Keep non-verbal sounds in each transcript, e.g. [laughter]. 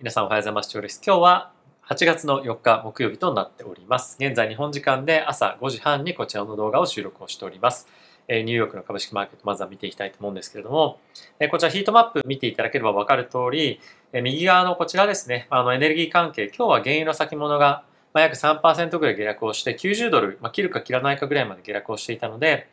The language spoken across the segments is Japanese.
皆さんおはようございます。今日は8月の4日木曜日となっております。現在日本時間で朝5時半にこちらの動画を収録をしております。ニューヨークの株式マーケットまずは見ていきたいと思うんですけれども、こちらヒートマップ見ていただければわかる通り、右側のこちらですね、あのエネルギー関係、今日は原油の先物が約3%ぐらい下落をして90ドル、まあ、切るか切らないかぐらいまで下落をしていたので、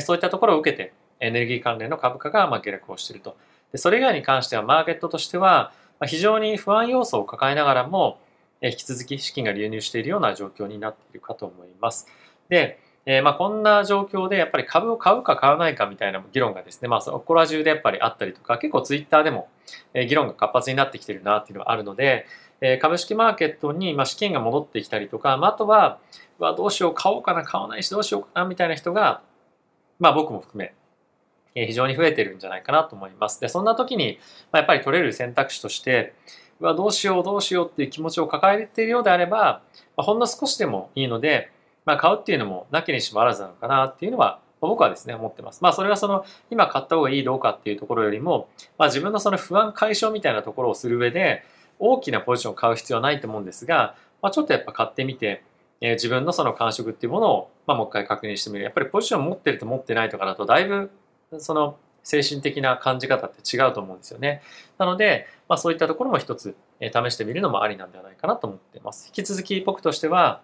そういったところを受けてエネルギー関連の株価がま下落をしていると。でそれ以外に関してはマーケットとしては、ま非常に不安要素を抱えながらも、え引き続き資金が流入しているような状況になっているかと思います。で、えー、まあこんな状況でやっぱり株を買うか買わないかみたいな議論がですね、まあそこら中でやっぱりあったりとか、結構ツイッターでも議論が活発になってきてるなっていうのがあるので、え株式マーケットにま資金が戻ってきたりとか、まあ、あとは、どうしよう、買おうかな、買わないしどうしようかなみたいな人が、まあ僕も含め、非常に増えてるんじゃないかなと思います。で、そんな時に、まやっぱり取れる選択肢として、うわ、どうしよう、どうしようっていう気持ちを抱えているようであれば、まほんの少しでもいいので、まあ、買うっていうのもなきにしもあらずなのかなっていうのは、僕はですね、思ってます。まあ、それはその、今買った方がいいどうかっていうところよりも、まあ、自分のその不安解消みたいなところをする上で、大きなポジションを買う必要はないと思うんですが、まあ、ちょっとやっぱ買ってみて、え、自分のその感触っていうものを、まあ、もう一回確認してみる。やっぱりポジションを持ってると持ってないとかだと、だいぶその精神的な感じ方って違うと思うんですよね。なので、まあ、そういったところも一つ、え試してみるのもありなんではないかなと思っています。引き続き僕としては、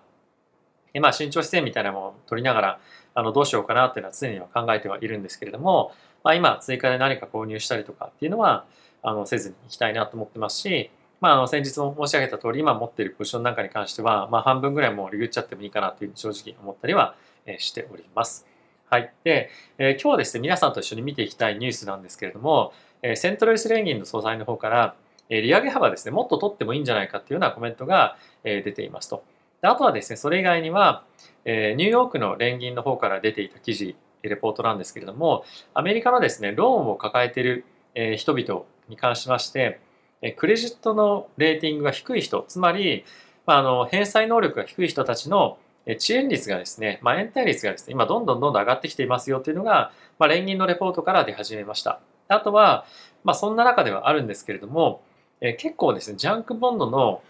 えまあ、慎重姿勢みたいなものを取りながら、あのどうしようかなっていうのは常には考えてはいるんですけれども、まあ、今追加で何か購入したりとかっていうのはあのせずにいきたいなと思ってますし、まあ、あの先日も申し上げた通り今持っているポジションなんかに関しては、まあ、半分ぐらいもうリグっちゃってもいいかなという正直思ったりはしております。はい。で、えー、今日はですね、皆さんと一緒に見ていきたいニュースなんですけれども、えー、セントルイス連銀の総裁の方から、えー、利上げ幅ですね、もっと取ってもいいんじゃないかっていうようなコメントが、えー、出ていますと。であとはですね、それ以外には、えー、ニューヨークの連銀の方から出ていた記事、レポートなんですけれども、アメリカのですね、ローンを抱えている、えー、人々に関しまして、えクレジットのレーティングが低い人、つまり、まあ、あの返済能力が低い人たちの遅延率がですね、まあ、延滞率がですね、今どんどんどんどん上がってきていますよというのが、まあ、連銀のレポートから出始めました。あとは、まあ、そんな中ではあるんですけれども、え結構ですね、ジャンクボンドの、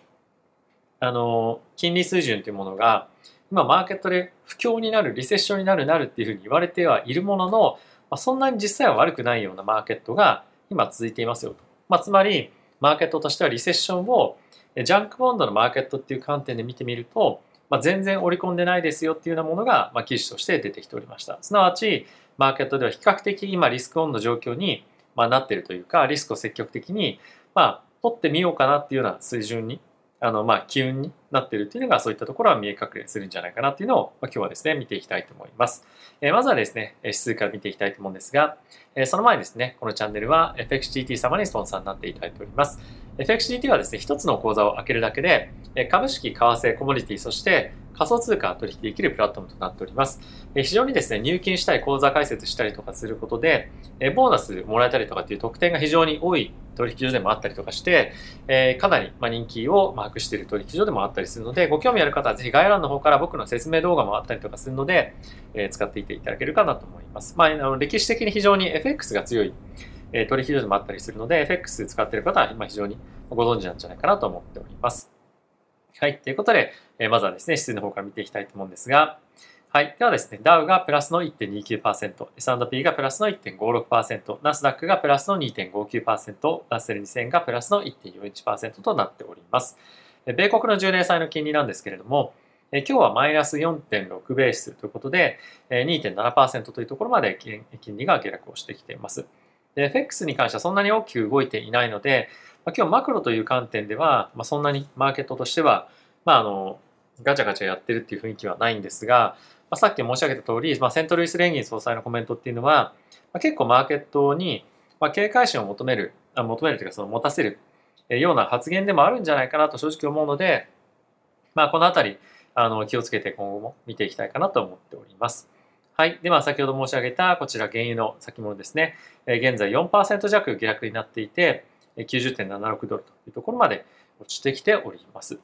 あの、金利水準というものが、今マーケットで不況になる、リセッションになる、なるっていうふうに言われてはいるものの、まあ、そんなに実際は悪くないようなマーケットが今続いていますよと。まあ、つまり、マーケットとしてはリセッションをジャンクボンドのマーケットっていう観点で見てみると、まあ、全然織り込んでないですよっていうようなものが、まあ、記事として出てきておりました。すなわち、マーケットでは比較的今リスクオンの状況に、まあ、なっているというか、リスクを積極的に、まあ、取ってみようかなっていうような水準に、あの、まあ、機運になっているっていうのが、そういったところは見え隠れするんじゃないかなっていうのを、まあ、今日はですね、見ていきたいと思います。えー、まずはですね、指数から見ていきたいと思うんですが、えー、その前にですね、このチャンネルは FXGT 様にスポンサーになっていただいております。FXGT はですね、一つの口座を開けるだけで、株式、為替、コモディティ、そして仮想通貨取引できるプラットフォームとなっております。非常にですね、入金したい口座開設したりとかすることで、ボーナスもらえたりとかっていう特典が非常に多い取引所でもあったりとかして、かなり人気をマークしている取引所でもあったりするので、ご興味ある方はぜひ概要欄の方から僕の説明動画もあったりとかするので、使っていていただけるかなと思います。まあ、歴史的に非常に FX が強いえ取引所でもあったりするので、FX 使っている方は今非常にご存知なんじゃないかなと思っております。はい。ということで、えまずはですね、指数の方から見ていきたいと思うんですが、はい。ではですね、ダウがプラスの1.29%、S&P がプラスの1.56%、ナスダックがプラスの2.59%、ラッセル2000がプラスの1.41%となっております。米国の10年債の金利なんですけれども、今日はマイナス4.6ベースということで、2.7%というところまで金利が下落をしてきています。で FX に関してはそんなに大きく動いていないので、まあ、今日マクロという観点では、まあ、そんなにマーケットとしては、まあ、あのガチャガチャやってるっていう雰囲気はないんですが、まあ、さっき申し上げた通り、まあ、セントルイス連銀総裁のコメントっていうのは、まあ、結構マーケットに、まあ、警戒心を求めるあ求めるというかその持たせるような発言でもあるんじゃないかなと正直思うので、まあ、このあたりあの気をつけて今後も見ていきたいかなと思っております。はい。では、先ほど申し上げたこちら原油の先物ですね。現在4%弱下落になっていて、90.76ドルというところまで落ちてきております。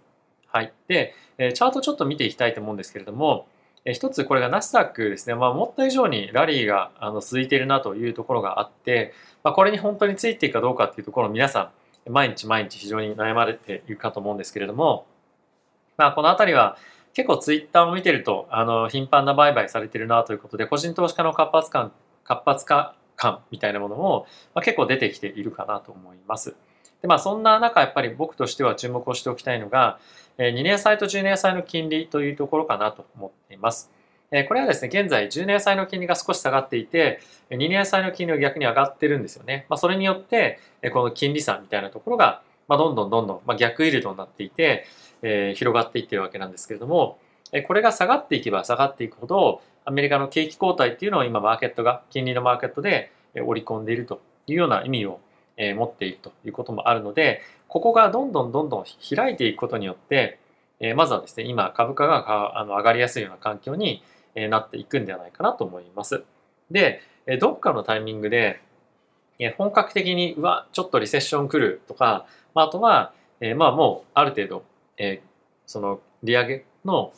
はい。で、チャートちょっと見ていきたいと思うんですけれども、一つこれがナスダックですね、まあ、思った以上にラリーがあの続いているなというところがあって、まあ、これに本当についていくかどうかっていうところを皆さん毎日毎日非常に悩まれているかと思うんですけれども、まあ、この辺りは結構ツイッターを見てると、あの、頻繁な売買されてるなということで、個人投資家の活発感、活発化感みたいなものも、まあ、結構出てきているかなと思います。で、まあ、そんな中、やっぱり僕としては注目をしておきたいのが、2年債と10年債の金利というところかなと思っています。これはですね、現在10年債の金利が少し下がっていて、2年債の金利は逆に上がってるんですよね。まあ、それによって、この金利差みたいなところが、まあ、どんどんどんどん、まあ、逆イールドになっていて、えー、広がっていってるわけなんですけれども、えこれが下がっていけば下がっていくほど、アメリカの景気後退っていうのを今マーケットが、金利のマーケットで織り込んでいるというような意味を持っているということもあるので、ここがどんどんどんどん開いていくことによって、まずはですね、今株価が上がりやすいような環境になっていくんではないかなと思います。で、どっかのタイミングで、本格的に、うわ、ちょっとリセッション来るとか、まああとは、まあもうある程度、その利上げの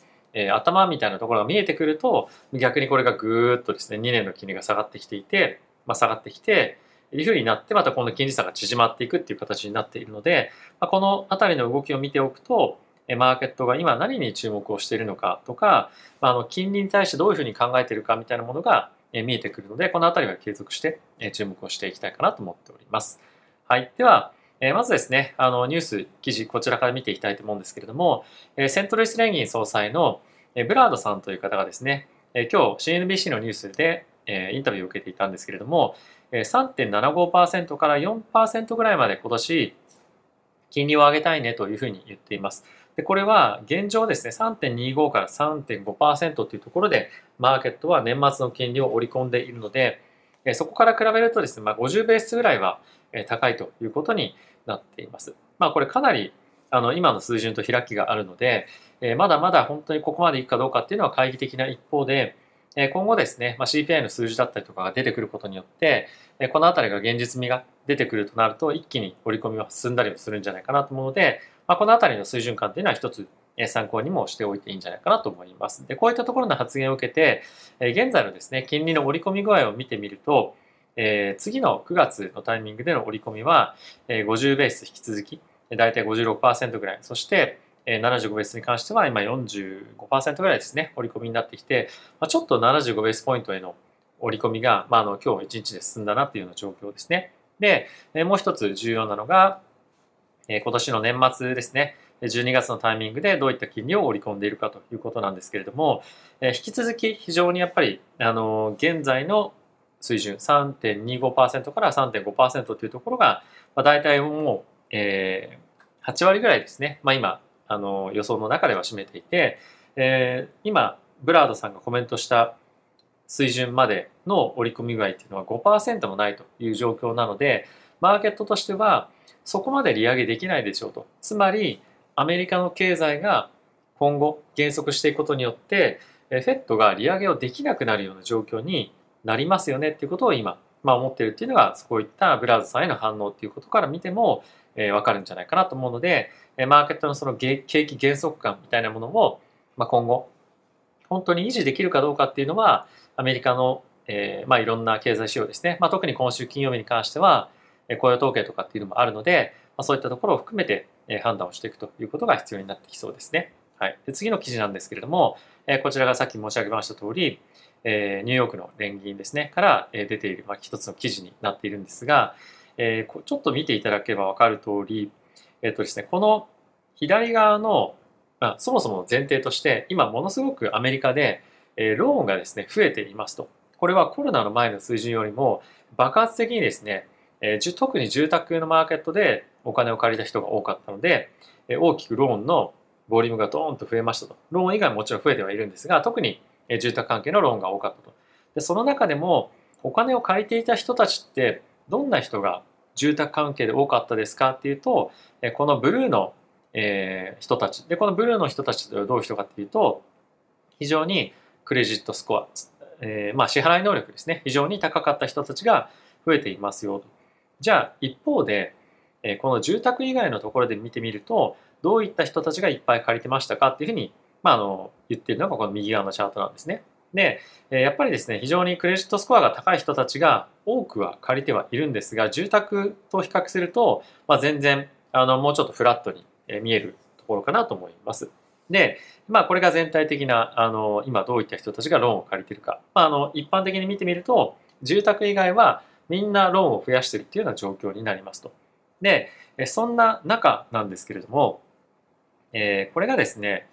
頭みたいなところが見えてくると、逆にこれがぐーっとですね、2年の金利が下がってきていて、まあ、下がってきて、いうふうになって、またこの金利差が縮まっていくっていう形になっているので、まあ、このあたりの動きを見ておくと、マーケットが今何に注目をしているのかとか、まあ、あの金利に対してどういうふうに考えているかみたいなものが見えてくるので、このあたりは継続して注目をしていきたいかなと思っております。はい。では、えまずですね、あのニュース記事こちらから見ていきたいと思うんですけれども、えセントルイス連銀総裁のえブラードさんという方がですね、え今日 CNBC のニュースでえインタビューを受けていたんですけれども、え3.75%から4%ぐらいまで今年金利を上げたいねというふうに言っています。でこれは現状ですね3.25から3.5%というところでマーケットは年末の金利を織り込んでいるのでそこから比べるとですね、まあ、50ベースぐらいは高いということになっています。まあこれかなりあの今の水準と開きがあるのでまだまだ本当にここまでいくかどうかっていうのは懐疑的な一方で今後ですね、まあ、CPI の数字だったりとかが出てくることによって、このあたりが現実味が出てくるとなると、一気に織り込みは進んだりもするんじゃないかなと思うので、まあ、このあたりの水準感というのは一つ参考にもしておいていいんじゃないかなと思います。で、こういったところの発言を受けて、現在のですね、金利の織り込み具合を見てみると、えー、次の9月のタイミングでの織り込みは、えー、50ベース引き続き、だいたい56%ぐらい、そしてえ、75ベースに関しては今45%ぐらいですね、折り込みになってきて、まあ、ちょっと75ベースポイントへの折り込みが、まあ、あの今日1日で進んだなっていうような状況ですね。でえ、もう一つ重要なのがえ、今年の年末ですね、12月のタイミングでどういった金利を織り込んでいるかということなんですけれども、引き続き非常にやっぱり、あの、現在の水準3.25%から3.5%というところが、まあ、大体もう、えー、8割ぐらいですね。まあ今、あの予想の中では占めていて、えー、今ブラードさんがコメントした水準までの織り込み具合っていうのは5%もないという状況なのでマーケットとしてはそこまで利上げできないでしょうとつまりアメリカの経済が今後減速していくことによってフェットが利上げをできなくなるような状況になりますよねっていうことを今、まあ、思ってるっていうのがそういったブラードさんへの反応っていうことから見ても、えー、分かるんじゃないかなと思うのでマーケットのその景気減速感みたいなものを、まあ、今後本当に維持できるかどうかっていうのはアメリカの、えーまあ、いろんな経済指標ですね、まあ、特に今週金曜日に関しては雇用統計とかっていうのもあるので、まあ、そういったところを含めて判断をしていくということが必要になってきそうですね。はい、で次の記事なんですけれども、えこちらがさっき申し上げました通り、えニューヨークの連銀ですねから出ている、まあ、一つの記事になっているんですが、えちょっと見ていただければ分かる通り、えっとですね、この左側の、まあ、そもそもの前提として、今ものすごくアメリカで、え、ローンがですね、増えていますと。これはコロナの前の水準よりも爆発的にですね、え、特に住宅のマーケットでお金を借りた人が多かったので、大きくローンのボリュームがドーンと増えましたと。ローン以外ももちろん増えてはいるんですが、特に住宅関係のローンが多かったと。でその中でもお金を借りていた人たちってどんな人が住宅関係で多かったですかっていうと、このブルーの人たち。で、このブルーの人たちとはどういう人かっていうと、非常にクレジットスコア、えー、まあ支払い能力ですね。非常に高かった人たちが増えていますよと。じゃあ一方で、この住宅以外のところで見てみると、どういった人たちがいっぱい借りてましたかっていうふうに、まあ、あの言ってるのがこの右側のチャートなんですね。で、やっぱりですね、非常にクレジットスコアが高い人たちが多くは借りてはいるんですが住宅と比較すると、まあ、全然あのもうちょっとフラットに見えるところかなと思います。で、まあ、これが全体的なあの今どういった人たちがローンを借りてるか、まあ、あの一般的に見てみると住宅以外はみんなローンを増やしてるっていうような状況になりますと。でそんな中なんですけれども、えー、これがですね、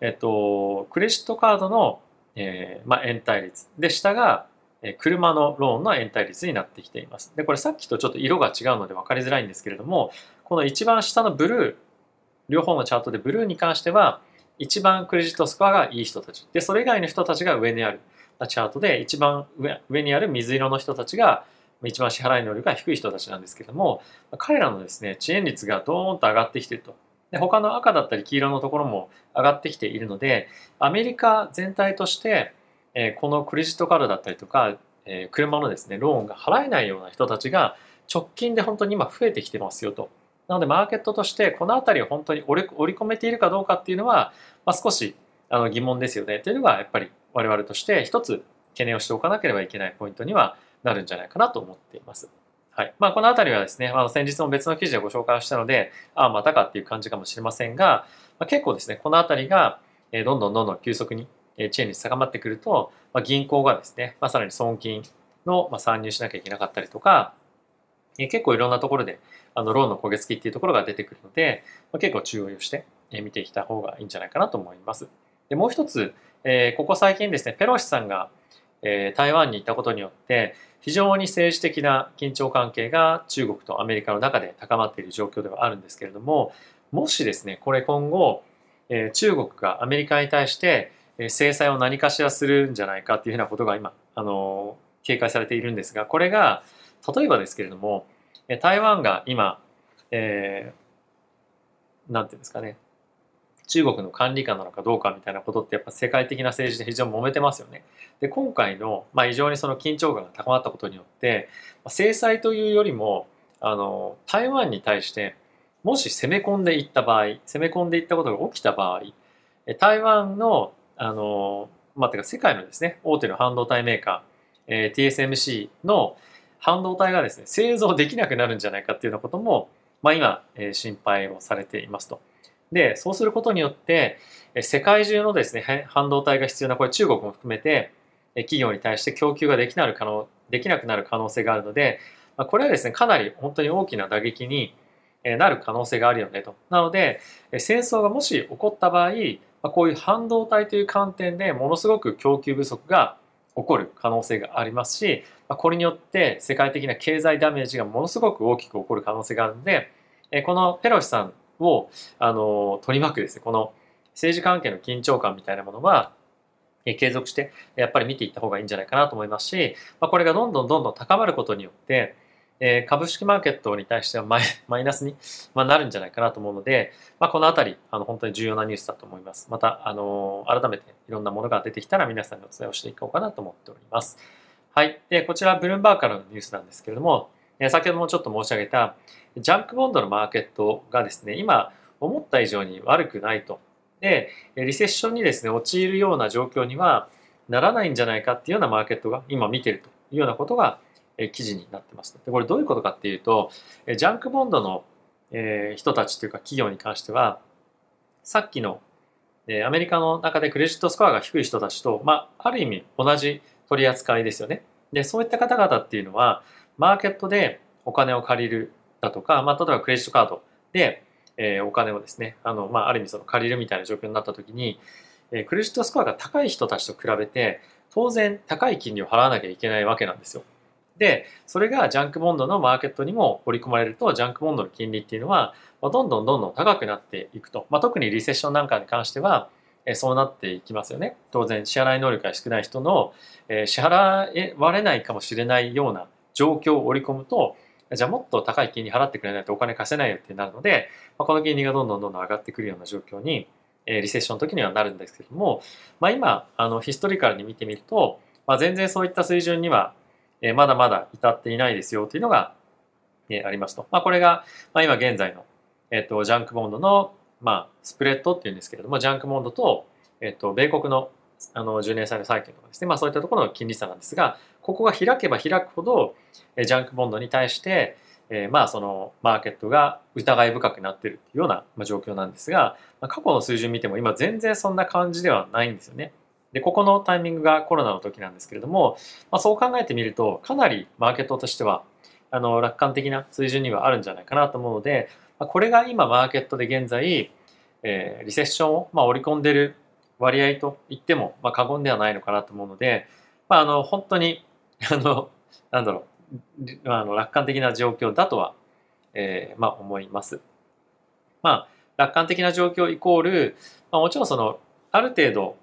えっと、クレジットカードの、えーまあ、延滞率で下が車のローンの延滞率になってきています。でこれさっきとちょっと色が違うので分かりづらいんですけれどもこの一番下のブルー両方のチャートでブルーに関しては一番クレジットスコアがいい人たちでそれ以外の人たちが上にあるチャートで一番上上にある水色の人たちが一番支払い能力が低い人たちなんですけども彼らのですね遅延率がドーンと上がってきてると。で他の赤だったり黄色のところも上がってきているのでアメリカ全体として、えこのクレジットカードだったりとか、え車のですねローンが払えないような人たちが直近で本当に今増えてきてますよと。なのでマーケットとしてこの辺りを本当に織り込めているかどうかっていうのは、まあ、少しあの疑問ですよね。というのがやっぱり我々として一つ懸念をしておかなければいけないポイントにはなるんじゃないかなと思っています。はいまあ、この辺りはですね、まあ、先日も別の記事でご紹介をしたので、ああ、またかっていう感じかもしれませんが、まあ、結構ですね、この辺りがどんどんどんどん急速にチェーンに高まってくると、まあ、銀行がですね、まあ、さらに損金の参入しなきゃいけなかったりとか、結構いろんなところであのローンの焦げ付きっていうところが出てくるので、まあ、結構注意をして見てきた方がいいんじゃないかなと思います。でもう一つ、えー、ここ最近ですね、ペロシさんが、えー、台湾に行ったことによって、非常に政治的な緊張関係が中国とアメリカの中で高まっている状況ではあるんですけれどももしですねこれ今後、え中国がアメリカに対して制裁を何かしらするんじゃないかっていうふうなことが今あの警戒されているんですがこれが例えばですけれども台湾が今、えー、なんていうんですかね中国の管理下なのかどうかみたいなことってやっぱ世界的な政治で非常に揉めてますよね。で今回の、まあ、非常にその緊張感が高まったことによって制裁というよりもあの台湾に対してもし攻め込んでいった場合攻め込んでいったことが起きた場合台湾のあの、まあ、てか世界のですね大手の半導体メーカー、えー、TSMC の半導体がですね製造できなくなるんじゃないかっていうようなことも、まあ、今、えー、心配をされていますと。で、そうすることによって、世界中のですね、半導体が必要な、これ中国も含めて、企業に対して供給ができなる可能できなくなる可能性があるので、これはですね、かなり本当に大きな打撃になる可能性があるよねと。なので、戦争がもし起こった場合、こういう半導体という観点でものすごく供給不足が起こる可能性がありますし、これによって世界的な経済ダメージがものすごく大きく起こる可能性があるので、このペロシさんをあの取り巻くですねこの政治関係の緊張感みたいなものは継続してやっぱり見ていった方がいいんじゃないかなと思いますし、まあ、これがどんどんどんどん高まることによって、え株式マーケットに対してはマイマイナスに、まなるんじゃないかなと思うので、まあ、このあたりあの本当に重要なニュースだと思います。またあの改めていろんなものが出てきたら皆さんにお伝えをしていこうかなと思っております。はい。で、こちらブルームバーからのニュースなんですけれども、先ほどもちょっと申し上げたジャンクボンドのマーケットがですね、今思った以上に悪くないと。で、リセッションにですね、陥るような状況にはならないんじゃないかっていうようなマーケットが今見てるというようなことが記事になってます。でこれどういうことかっていうと、ジャンクボンドの人たちというか企業に関しては、さっきのアメリカの中でクレジットスコアが低い人たちと、まあ、ある意味同じ取り扱いですよね。で、そういった方々っていうのは、マーケットでお金を借りるだとか、まあ、例えばクレジットカードで、えー、お金をですね、あの、まあ、ある意味その借りるみたいな状況になった時に、えー、クレジットスコアが高い人たちと比べて、当然高い金利を払わなきゃいけないわけなんですよ。で、それがジャンクボンドのマーケットにも織り込まれると、ジャンクボンドの金利っていうのは、まあ、どんどんどんどん高くなっていくと。まあ、特にリセッションなんかに関しては、えー、そうなっていきますよね。当然、支払い能力が少ない人の、えー、支払われないかもしれないような状況を織り込むと、じゃあもっと高い金利払ってくれないとお金貸せないよってなるので、まあ、この金利がどんどんどんどん上がってくるような状況に、えー、リセッションの時にはなるんですけども、まあ、今あのヒストリカルに見てみると、まあ、全然そういった水準には、えー、まだまだ至っていないですよというのが、えー、ありますと。まあ、これが、まあ、今現在の、えーと、ジャンクボンドの、まあ、スプレッドっていうんですけれどもジャンクボンドと,、えーと、米国のあの10年債の債券とかですね、まあ、そういったところの金利差なんですがここが開けば開くほどジャンクボンドに対してえー、まあそのマーケットが疑い深くなっているというような状況なんですが、ま、過去の水準見ても今全然そんな感じではないんですよね。でここのタイミングがコロナの時なんですけれども、まあ、そう考えてみるとかなりマーケットとしてはあの楽観的な水準にはあるんじゃないかなと思うので、まあ、これが今マーケットで現在、えー、リセッションを、ま、織り込んでる割合と言っても、まあ、過言ではないのかなと思うので、まあ、あの本当に [laughs] あのなんだろうあの楽観的な状況だとは、えー、まあ、思います。まあ、楽観的な状況イコール、まあ、もちろんそのある程度、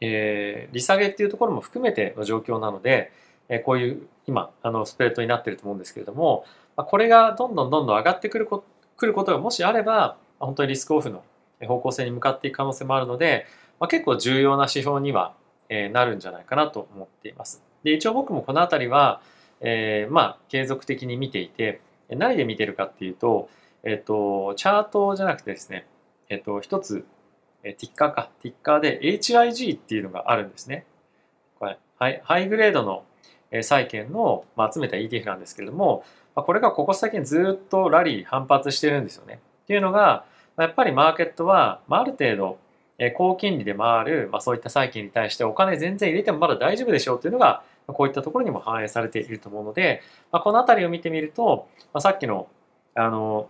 えー、利下げっていうところも含めての状況なので、えー、こういう今あのスプレッドになってると思うんですけれども、まあ、これがどんどんどんどん上がってくるこくることがもしあれば本当にリスクオフの方向性に向かっていく可能性もあるので、まあ、結構重要な指標には、えー、なるんじゃないかなと思っています。で一応僕もこの辺りは、えー、まあ継続的に見ていて何で見てるかっていうと、えっ、ー、とチャートじゃなくてですね、えっ、ー、と一つえティッカーかティッカーで HIG っていうのがあるんですね。これハイハイグレードの債券の、まあ、集めた ETF なんですけれども、まあ、これがここ最近ずっとラリー反発してるんですよね。っていうのがやっぱりマーケットは、まあ、ある程度え高金利で回る、まあ、そういった債券に対してお金全然入れてもまだ大丈夫でしょうというのがこういったところにも反映されていると思うので、まあ、この辺りを見てみると、まあ、さっきのあの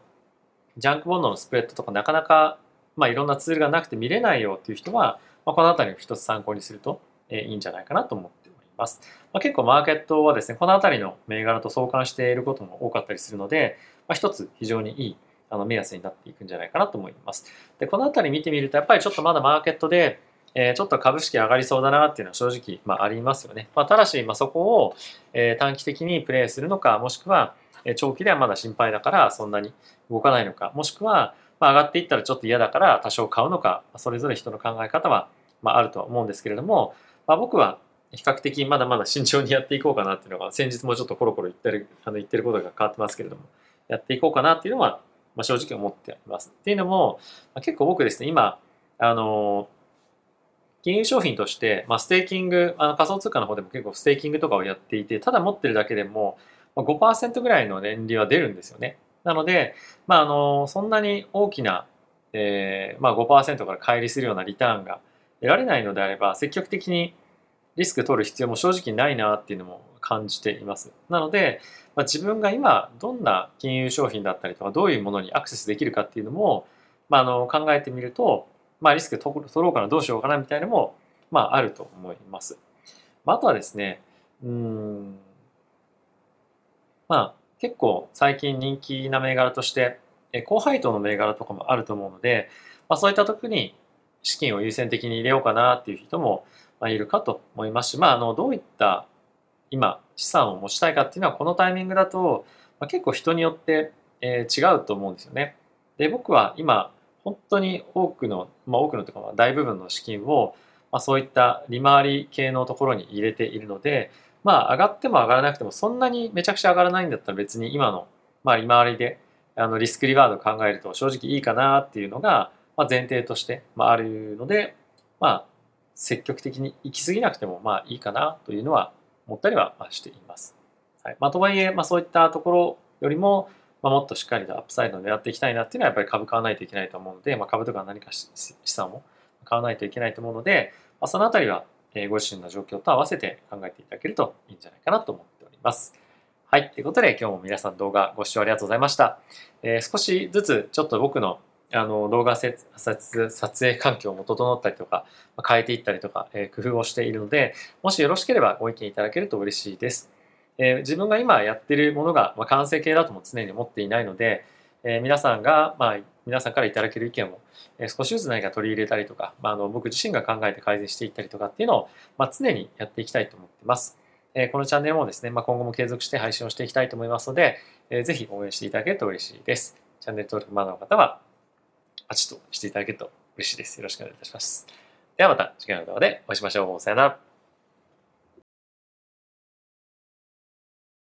ジャンクボンドのスプレッドとかなかなか、まあ、いろんなツールがなくて見れないよっていう人は、まあ、この辺りを一つ参考にすると、えいいんじゃないかなと思っております。まあ、結構マーケットはですね、この辺りの銘柄と相関していることも多かったりするので、まあ、一つ非常にいいあの目安になっていくんじゃないかなと思います。で、この辺り見てみると、やっぱりちょっとまだマーケットで、えー、ちょっと株式上がりそうだなっていうのは正直、まあ、ありますよね。まあ、ただし、まあ、そこを、えー、短期的にプレイするのか、もしくは、えー、長期ではまだ心配だからそんなに動かないのか、もしくは、まあ、上がっていったらちょっと嫌だから多少買うのか、それぞれ人の考え方は、まあ、あるとは思うんですけれども、まあ、僕は比較的まだまだ慎重にやっていこうかなっていうのが、先日もちょっとコロコロ言ってるあの言ってることが変わってますけれども、やっていこうかなっていうのは、まあ、正直思っています。っていうのも、まあ、結構僕ですね、今、あの金融商品として、まあ、ステーキング、あの仮想通貨の方でも結構ステーキングとかをやっていて、ただ持ってるだけでも5%ぐらいの年利は出るんですよね。なので、まあ、あのそんなに大きな、えーまあ5、から乖離するようなリターンが得られないのであれば、積極的にリスク取る必要も正直ないなっていうのも感じています。なので、まあ、自分が今どんな金融商品だったりとかどういうものにアクセスできるかっていうのも、まあ、あの考えてみると、まあ、リスク取ろうかな、どうしようかなみたいなのも、まあ、あると思います。まあ、あとはですね、うん、まあ、結構最近人気な銘柄として、高配当の銘柄とかもあると思うので、まあ、そういった時に資金を優先的に入れようかなっていう人もいるかと思いますし、まあ、あのどういった今資産を持ちたいかっていうのはこのタイミングだと、まあ、結構人によって、えー、違うと思うんですよね。で僕は今本当に多くの、まあ、多くのというか大部分の資金を、まあ、そういった利回り系のところに入れているので、まあ、上がっても上がらなくてもそんなにめちゃくちゃ上がらないんだったら別に今の、まあ、利回りであのリスクリワード考えると正直いいかなっていうのが、ま、前提として、まあ、あるので、まあ、積極的に行き過ぎなくてもまあいいかなというのは思ったりはしています。はいまあ、とはいえ、まあ、そういったところよりも、まあ、もっとしっかりとアップサイドを狙っていきたいなっていうのはやっぱり株買わないといけないと思うので、まあ、株とか何か資産を買わないといけないと思うので、まあ、そのあたりはご自身の状況と合わせて考えていただけるといいんじゃないかなと思っております。はい。ということで今日も皆さん動画ご視聴ありがとうございました。えー、少しずつちょっと僕のあの動画撮影環境も整ったりとか変えていったりとか、え、工夫をしているのでもしよろしければご意見いただけると嬉しいです。え、自分が今やってるものが、まあ、完成形だとも常に思っていないので、え、皆さんが、まあ、皆さんからいただける意見を、え、少しずつ何か取り入れたりとか、まあ、あの僕自身が考えて改善していったりとかっていうのを、まあ、常にやっていきたいと思ってます。え、このチャンネルもですね、まあ、今後も継続して配信をしていきたいと思いますので、えー、ぜひ応援していただけると嬉しいです。チャンネル登録まだの方は、パチッとしていただけると嬉しいです。よろしくお願いいたします。ではまた次回の動画でお会いしましょう。さよなら。